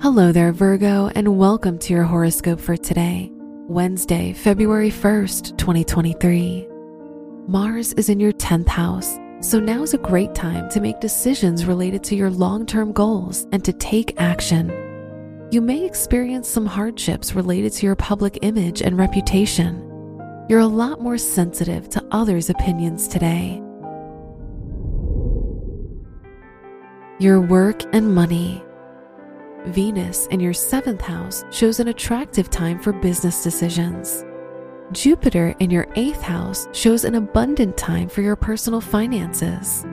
Hello there, Virgo, and welcome to your horoscope for today, Wednesday, February 1st, 2023. Mars is in your 10th house, so now is a great time to make decisions related to your long term goals and to take action. You may experience some hardships related to your public image and reputation. You're a lot more sensitive to others' opinions today. Your work and money. Venus in your seventh house shows an attractive time for business decisions. Jupiter in your eighth house shows an abundant time for your personal finances.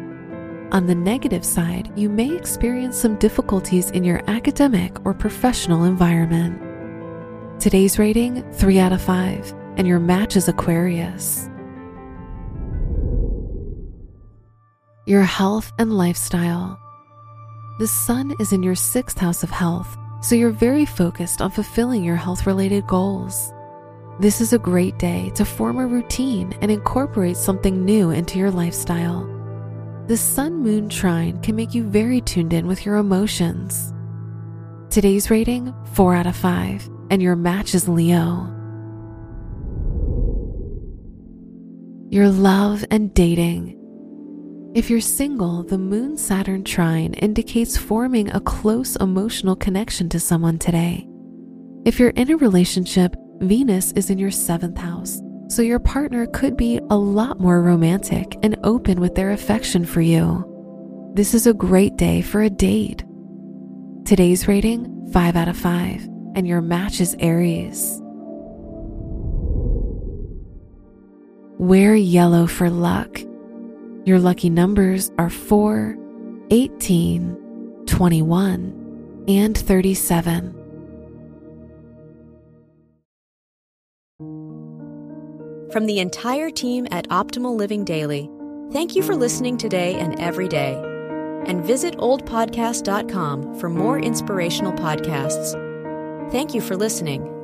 On the negative side, you may experience some difficulties in your academic or professional environment. Today's rating 3 out of 5, and your match is Aquarius. Your health and lifestyle. The sun is in your sixth house of health, so you're very focused on fulfilling your health related goals. This is a great day to form a routine and incorporate something new into your lifestyle. The sun moon trine can make you very tuned in with your emotions. Today's rating 4 out of 5, and your match is Leo. Your love and dating. If you're single, the Moon Saturn trine indicates forming a close emotional connection to someone today. If you're in a relationship, Venus is in your seventh house, so your partner could be a lot more romantic and open with their affection for you. This is a great day for a date. Today's rating 5 out of 5, and your match is Aries. Wear yellow for luck. Your lucky numbers are 4, 18, 21, and 37. From the entire team at Optimal Living Daily, thank you for listening today and every day. And visit oldpodcast.com for more inspirational podcasts. Thank you for listening.